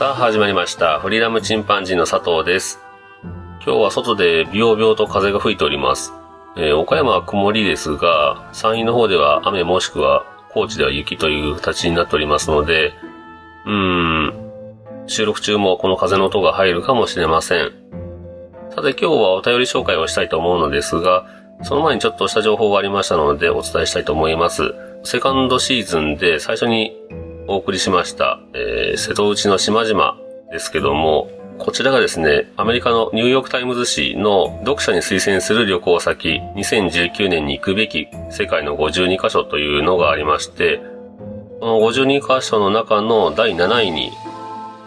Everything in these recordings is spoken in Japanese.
さあ始まりました。フリーダムチンパンジーの佐藤です。今日は外でビヨビヨと風が吹いております。えー岡山は曇りですが、山陰の方では雨もしくは高知では雪という形になっておりますので、うーん、収録中もこの風の音が入るかもしれません。さて今日はお便り紹介をしたいと思うのですが、その前にちょっとした情報がありましたのでお伝えしたいと思います。セカンドシーズンで最初にお送りしました、えー瀬戸内の島々ですけども、こちらがですね、アメリカのニューヨークタイムズ紙の読者に推薦する旅行先、2019年に行くべき世界の52カ所というのがありまして、この52カ所の中の第7位に、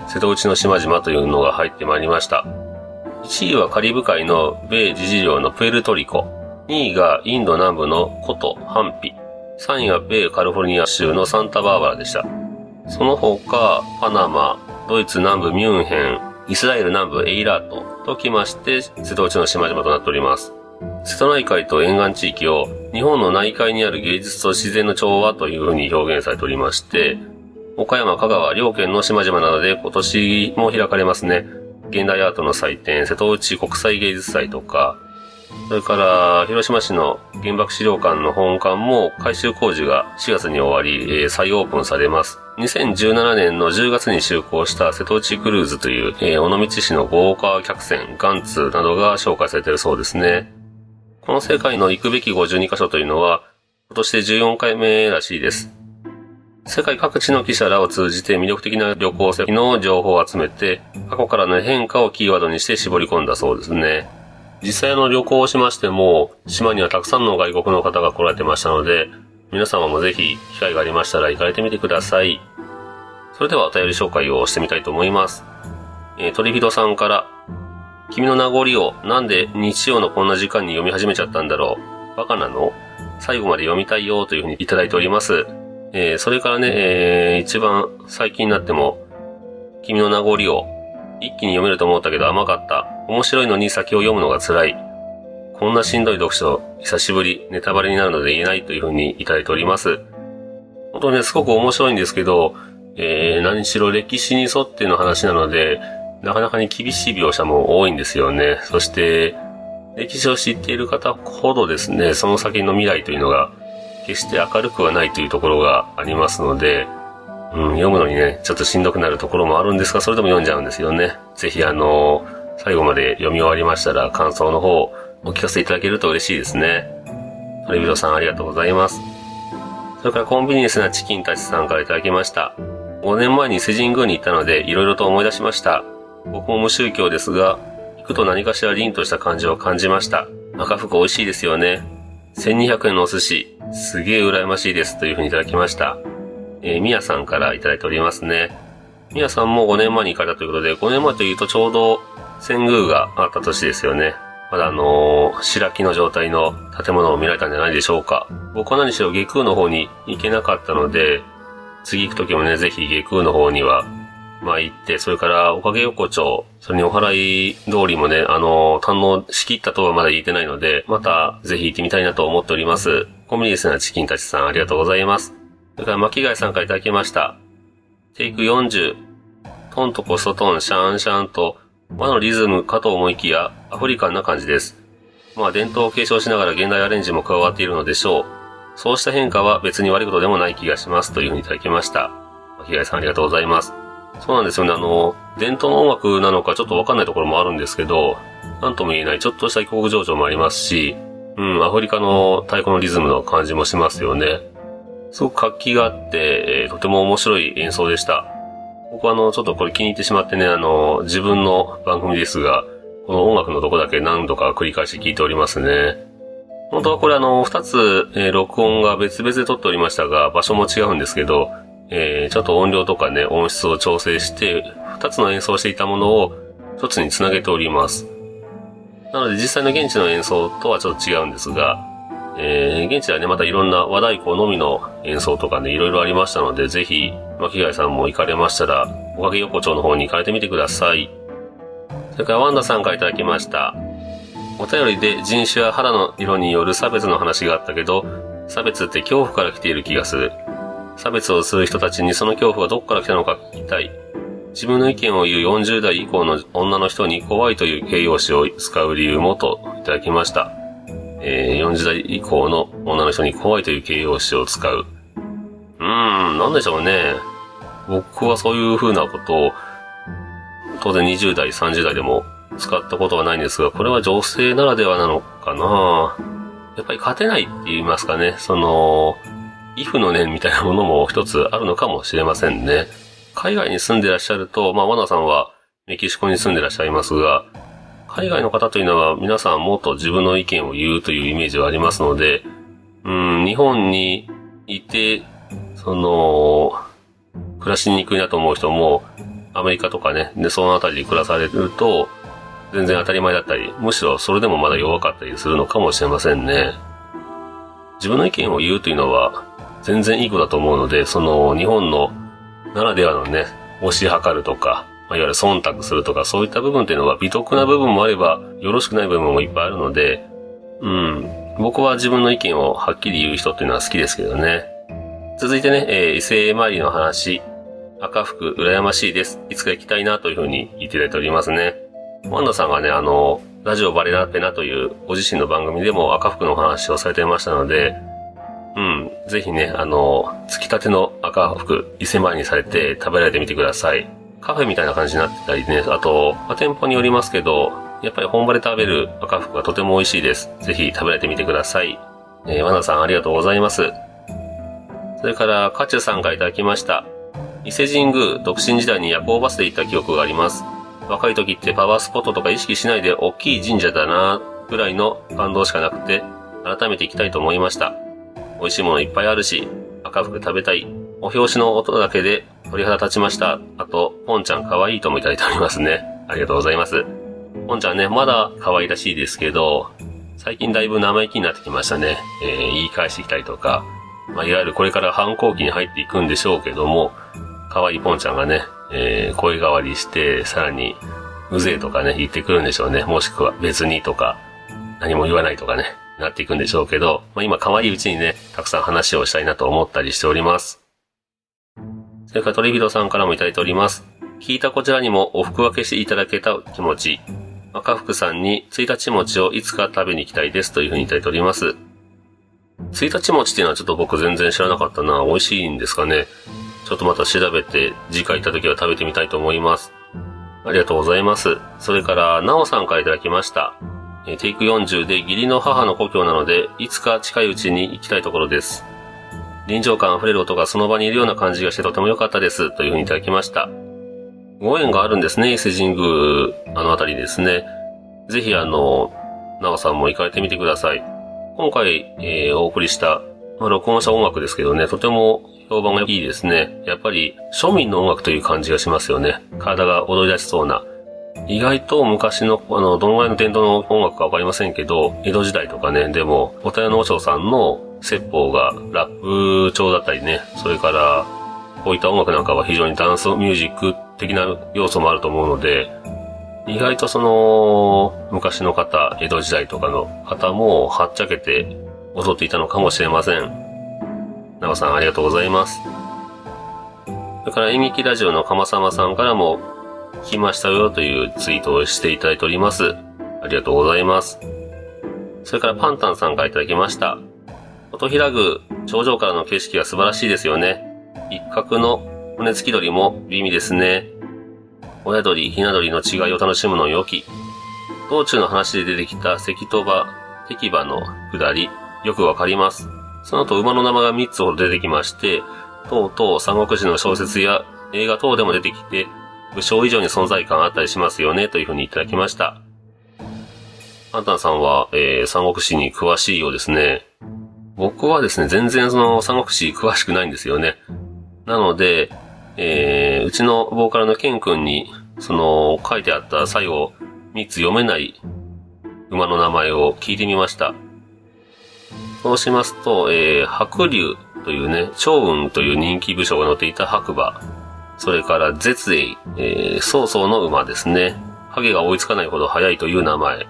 瀬戸内の島々というのが入ってまいりました。1位はカリブ海の米自治領のプエルトリコ。2位がインド南部の古都ハンピ。3位が米カリフォルニア州のサンタバーバラでした。その他、パナマ、ドイツ南部ミュンヘン、イスラエル南部エイラートときまして、瀬戸内の島々となっております。瀬戸内海と沿岸地域を日本の内海にある芸術と自然の調和という風に表現されておりまして、岡山、香川両県の島々などで今年も開かれますね。現代アートの祭典、瀬戸内国際芸術祭とか、それから、広島市の原爆資料館の本館も改修工事が4月に終わり、再オープンされます。2017年の10月に就航した瀬戸内クルーズという、えー尾道市の豪華客船、ガンツなどが紹介されているそうですね。この世界の行くべき52カ所というのは、今年で14回目らしいです。世界各地の記者らを通じて魅力的な旅行先の情報を集めて、過去からの変化をキーワードにして絞り込んだそうですね。実際の旅行をしましても、島にはたくさんの外国の方が来られてましたので、皆様もぜひ機会がありましたら行かれてみてください。それではお便り紹介をしてみたいと思います。えー、トリフィドさんから、君の名残をなんで日曜のこんな時間に読み始めちゃったんだろうバカなの？最後まで読みたいよというふうにいただいております。えー、それからね、えー、一番最近になっても、君の名残を一気に読めると思ったけど甘かった。面白いのに先を読むのが辛い。こんなしんどい読書、久しぶり、ネタバレになるので言えないというふうにいただいております。本当ね、すごく面白いんですけど、えー、何しろ歴史に沿っての話なので、なかなかに厳しい描写も多いんですよね。そして、歴史を知っている方ほどですね、その先の未来というのが、決して明るくはないというところがありますので、うん、読むのにね、ちょっとしんどくなるところもあるんですが、それでも読んじゃうんですよね。ぜひ、あの最後まで読み終わりましたら、感想の方、お聞かせいただけると嬉しいですね。トレビドさんありがとうございます。それからコンビニエンスなチキンたちさんからいただきました。5年前に伊勢神宮に行ったので、いろいろと思い出しました。僕も無宗教ですが、行くと何かしら凛とした感じを感じました。赤福美味しいですよね。1200円のお寿司、すげえ羨ましいですというふうにいただきました。えー、みやさんからいただいておりますね。みやさんも5年前に行かれたということで、5年前というとちょうど遷宮があった年ですよね。まだあのー白木の状態の建物を見られたんじゃないでしょうか。僕は何しろ下空の方に行けなかったので、次行く時もね、ぜひ下空の方には、まあ行って、それからおかげ横丁、それにお払い通りもね、あのー堪能しきったとはまだ言えてないので、またぜひ行ってみたいなと思っております。コンビニエンスなチキンたちさんありがとうございます。それから巻貝さんからいただきました。テイク40。トンとコストトン、シャンシャンと、和のリズムかと思いきや、アフリカンな感じです。まあ伝統を継承しながら現代アレンジも加わっているのでしょう。そうした変化は別に悪いことでもない気がしますというふうにいただきました。巻貝さんありがとうございます。そうなんですよね。あの、伝統の音楽なのかちょっとわかんないところもあるんですけど、なんとも言えないちょっとした異国情緒もありますし、うん、アフリカの太鼓のリズムの感じもしますよね。すごく活気があって、えーとても面白い演奏でした。僕はあの、ちょっとこれ気に入ってしまってね、あの、自分の番組ですが、この音楽のとこだけ何度か繰り返し聞いておりますね。本当はこれあの、二つ、えー、録音が別々で撮っておりましたが、場所も違うんですけど、えー、ちょっと音量とかね、音質を調整して、二つの演奏していたものを一つにつなげております。なので実際の現地の演奏とはちょっと違うんですが、えー、現地ではね、またいろんな和太鼓のみの演奏とかね、いろいろありましたので、ぜひ、巻貝さんも行かれましたら、おかげ横丁の方に行かれてみてください。それからワンダさんからいただきました。お便りで人種や肌の色による差別の話があったけど、差別って恐怖から来ている気がする。差別をする人たちにその恐怖がどこから来たのか聞きたい。自分の意見を言う40代以降の女の人に怖いという形容詞を使う理由もといただきました。えー、40代以降の女の人に怖いという形容詞を使う。なんでしょうね。僕はそういう風なことを、当然20代、30代でも使ったことはないんですが、これは女性ならではなのかなやっぱり勝てないって言いますかね。その、イフの念みたいなものも一つあるのかもしれませんね。海外に住んでらっしゃると、まあ、ワナさんはメキシコに住んでらっしゃいますが、海外の方というのは皆さんもっと自分の意見を言うというイメージはありますので、うん、日本にいて、その、暮らしにくいなと思う人も、アメリカとかね、で、そのあたりで暮らされると、全然当たり前だったり、むしろそれでもまだ弱かったりするのかもしれませんね。自分の意見を言うというのは、全然いいことだと思うので、その日本のならではのね、推し量るとか、いわゆる忖度するとか、そういった部分っていうのは美徳な部分もあれば、よろしくない部分もいっぱいあるので、うん。僕は自分の意見をはっきり言う人っていうのは好きですけどね。続いてね、えー、伊勢参りの話。赤服、羨ましいです。いつか行きたいなというふうに言っていただいておりますね。ワンダさんがね、あの、ラジオバレラペナというご自身の番組でも赤服のお話をされていましたので、うん。ぜひね、あの、つきたての赤服、伊勢前にされて食べられてみてください。カフェみたいな感じになってたりね、あと、まあ、店舗によりますけど、やっぱり本場で食べる赤服がとても美味しいです。ぜひ食べられてみてください。えー、ワナさんありがとうございます。それから、カチュさんからいただきました。伊勢神宮、独身時代に夜行バスで行った記憶があります。若い時ってパワースポットとか意識しないで大きい神社だなぐらいの感動しかなくて、改めて行きたいと思いました。美味しいものいっぱいあるし、赤服食べたい。お表紙の音だけで鳥肌立ちました。あと、ポンちゃん可愛いともいただいておりますね。ありがとうございます。ポンちゃんね、まだ可愛らしいですけど、最近だいぶ生意気になってきましたね。えー、言い返してきたりとか、まあ、いわゆるこれから反抗期に入っていくんでしょうけども、可愛いポンちゃんがね、えー、声変わりして、さらに、うぜえとかね、言ってくるんでしょうね。もしくは別にとか、何も言わないとかね。なっていくんでしょうけど、まあ、今可愛いうちにね、たくさん話をしたいなと思ったりしております。それからトリビドさんからもいただいております。聞いたこちらにもお服分けしていただけた気持ち。赤福さんに1日餅をいつか食べに行きたいですというふうにいただいております。1日餅っていうのはちょっと僕全然知らなかったな。美味しいんですかね。ちょっとまた調べて次回行った時は食べてみたいと思います。ありがとうございます。それから、なおさんからいただきました。えテイク40で義理の母の故郷なので、いつか近いうちに行きたいところです。臨場感溢れる音がその場にいるような感じがしてとても良かったです。というふうにいただきました。ご縁があるんですね、伊勢神宮、あの辺りですね。ぜひあの、なおさんも行かれてみてください。今回、えー、お送りした、まあ、録音した音楽ですけどね、とても評判がいいですね。やっぱり庶民の音楽という感じがしますよね。体が踊り出しそうな。意外と昔の、あの、どのぐらいの伝統の音楽かわかりませんけど、江戸時代とかね、でも、お田屋の和尚さんの説法がラップ調だったりね、それから、こういった音楽なんかは非常にダンスミュージック的な要素もあると思うので、意外とその、昔の方、江戸時代とかの方も、はっちゃけて踊っていたのかもしれません。長さんありがとうございます。それから演劇ラジオの鎌様さんからも、聞きましたよというツイートをしていただいております。ありがとうございます。それからパンタンさんからいただきました。音開ぐ頂上からの景色が素晴らしいですよね。一角の骨付き鳥も美味ですね。親鳥、ひな鳥の違いを楽しむの良き。道中の話で出てきた石と場、敵馬の下り、よくわかります。その後馬の名前が3つほど出てきまして、とうとう三国志の小説や映画等でも出てきて、武将以上に存在感あったりしますよね、というふうにいただきました。アンタンさんは、えー、三国志に詳しいようですね。僕はですね、全然その三国志詳しくないんですよね。なので、えー、うちのボーカルのケン君に、その、書いてあった最後、3つ読めない馬の名前を聞いてみました。そうしますと、えー、白龍というね、長雲という人気武将が乗っていた白馬。それから絶英、えー、曹操の馬ですね。ハゲが追いつかないほど速いという名前。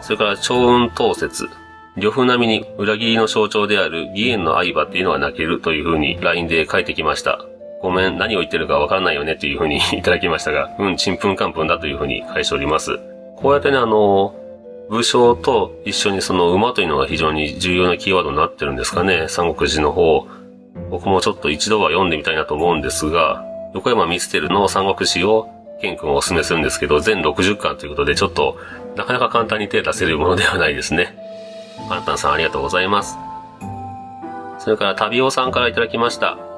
それから長雲統説。呂布並みに裏切りの象徴である義援の相場っていうのは泣けるという風に LINE で書いてきました。ごめん、何を言ってるかわからないよねっていう風に いただきましたが、うん、ちんぷんかんぷんだという風に返しております。こうやってね、あの、武将と一緒にその馬というのが非常に重要なキーワードになってるんですかね、三国志の方。僕もちょっと一度は読んでみたいなと思うんですが、横山ミステルの三国志をケン君お勧めするんですけど、全60巻ということで、ちょっと、なかなか簡単に手出せるものではないですね。パンタンさんありがとうございます。それから、旅オさんからいただきました。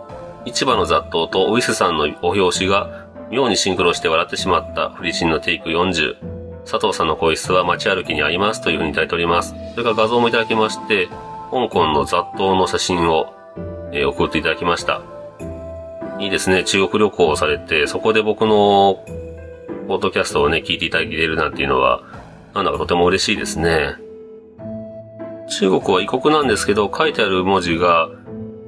市場の雑踏とウィスさんのお表紙が、妙にシンクロして笑ってしまったフリチンのテイク40。佐藤さんの声質は街歩きにありますというふうにいただいております。それから画像もいただきまして、香港の雑踏の写真を、えー、送っていただきました。いいですね。中国旅行をされて、そこで僕の、ポッドキャストをね、聞いていただけるなんていうのは、なんだかとても嬉しいですね。中国は異国なんですけど、書いてある文字が、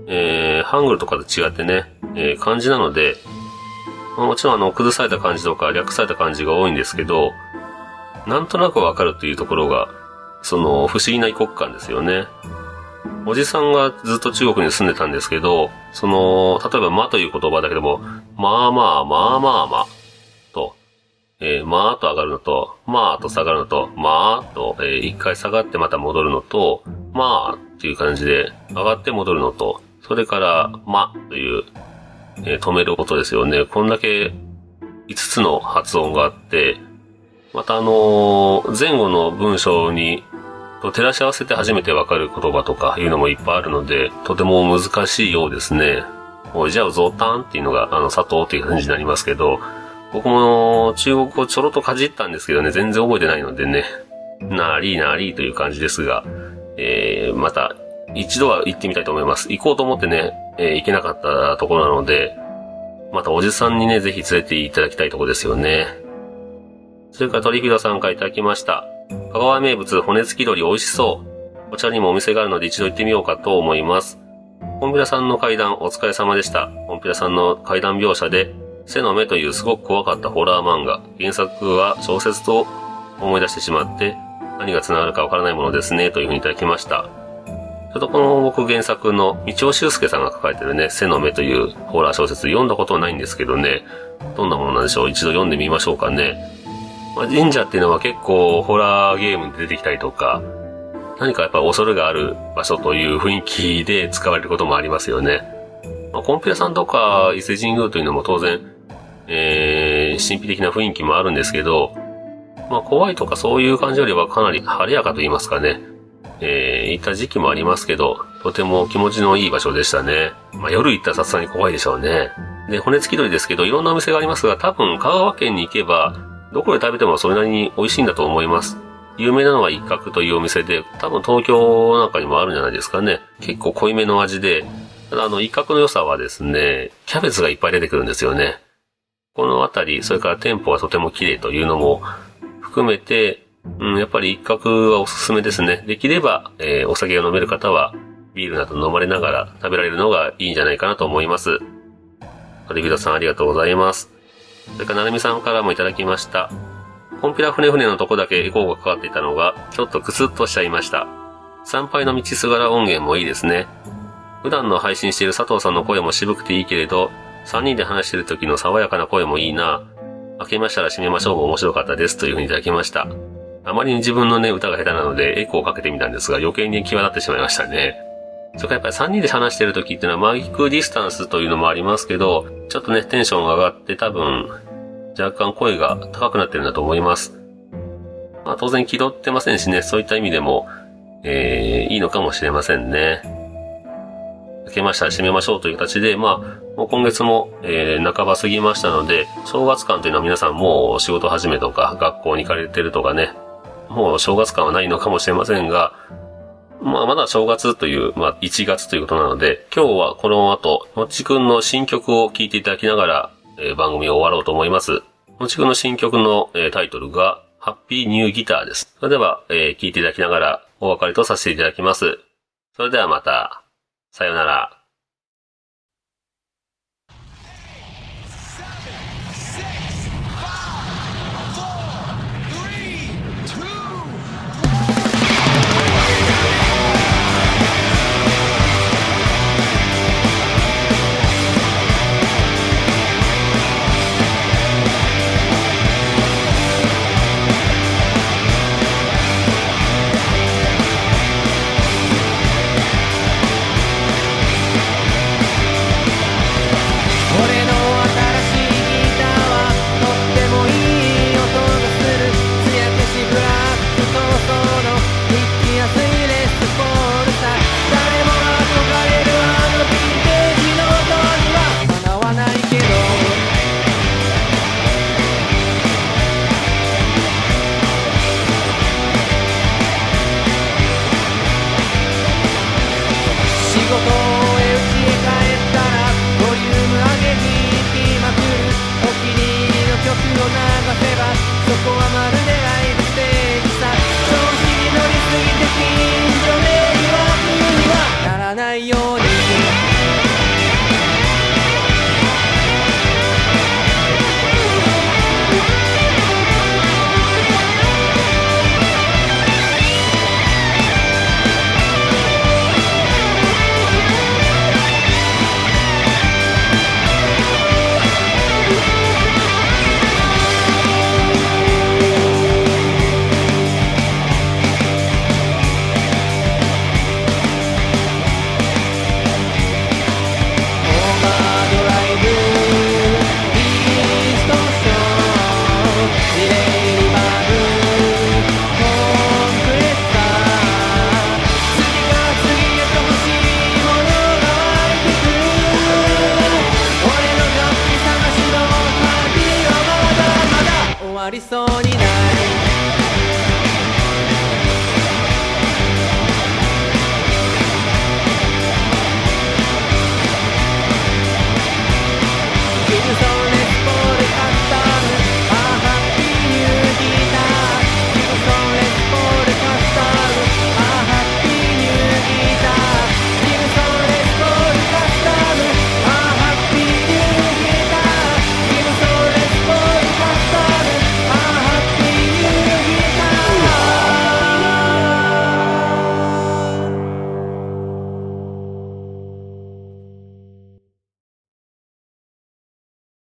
えー、ハングルとかと違ってね、えー、漢字なので、もちろんあの、崩された漢字とか略された漢字が多いんですけど、なんとなくわかるというところが、その、不思議な異国感ですよね。おじさんがずっと中国に住んでたんですけど、その、例えば、まという言葉だけでも、まあまあ、まあまあまあ、と、えー、まあと上がるのと、まあと下がるのと、まあと、えー、一回下がってまた戻るのと、まあっていう感じで、上がって戻るのと、それから、まという、えー、止める音ですよね。こんだけ5つの発音があって、またあのー、前後の文章にと照らし合わせて初めてわかる言葉とかいうのもいっぱいあるので、とても難しいようですね。おいじゃあゾータンっていうのが、あの、佐藤っていう感じになりますけど、僕も中国語ちょろっとかじったんですけどね、全然覚えてないのでね、なーりーなーりーという感じですが、えー、また、一度は行ってみたいと思います。行こうと思ってね、えー、行けなかったところなので、またおじさんにね、ぜひ連れていただきたいとこですよね。それから鳥札さんからいただきました。香川名物骨付き鳥美味しそう。こちらにもお店があるので一度行ってみようかと思います。コンピラさんの階段お疲れ様でした。コンピラさんの階段描写で、背の目というすごく怖かったホラー漫画。原作は小説と思い出してしまって、何が繋がるかわからないものですね、というふうにいただきました。ちょっとこの僕原作の道尾修介さんが書かれてるね、背の目というホラー小説読んだことはないんですけどね、どんなものなんでしょう？一度読んでみましょうかね。まあ、神社っていうのは結構ホラーゲームに出てきたりとか、何かやっぱ恐れがある場所という雰囲気で使われることもありますよね。まあ、コンピラさんとか伊勢神宮というのも当然、えー、神秘的な雰囲気もあるんですけど、まあ怖いとかそういう感じよりはかなり晴れやかと言いますかね。えー、行った時期もありますけど、とても気持ちのいい場所でしたね。まあ夜行ったらさすがに怖いでしょうね。で、骨付き鳥ですけど、いろんなお店がありますが、多分香川県に行けば、どこで食べてもそれなりに美味しいんだと思います。有名なのは一角というお店で、多分東京なんかにもあるんじゃないですかね。結構濃いめの味で、ただあの一角の良さはですね、キャベツがいっぱい出てくるんですよね。このあたり、それから店舗がとても綺麗というのも含めて、うん、やっぱり一角はおすすめですね。できれば、えー、お酒が飲める方は、ビールなど飲まれながら食べられるのがいいんじゃないかなと思います。カリビダさんありがとうございます。それから、なるみさんからもいただきました。コンピラ船船のとこだけエコーがかかっていたのが、ちょっとクスッとしちゃいました。参拝の道すがら音源もいいですね。普段の配信している佐藤さんの声も渋くていいけれど、3人で話してる時の爽やかな声もいいな。開けましたら閉めましょうも面白かったですというふうにいただきました。あまりに自分のね、歌が下手なのでエコーをかけてみたんですが余計に際立ってしまいましたね。それからやっぱり3人で話してる時っていうのはマイクディスタンスというのもありますけど、ちょっとね、テンションが上がって多分、若干声が高くなってるんだと思います。まあ当然気取ってませんしね、そういった意味でも、えー、いいのかもしれませんね。開けましたら閉めましょうという形で、まあ、もう今月も、えー、半ば過ぎましたので、正月間というのは皆さんもう仕事始めとか、学校に行かれてるとかね、もう正月感はないのかもしれませんが、まあ、まだ正月という、まあ、1月ということなので、今日はこの後、もちくんの新曲を聴いていただきながら、えー、番組を終わろうと思います。もちくんの新曲の、えー、タイトルが、ハッピーニューギターです。それでは、えー、聴いていただきながら、お別れとさせていただきます。それではまた、さようなら。り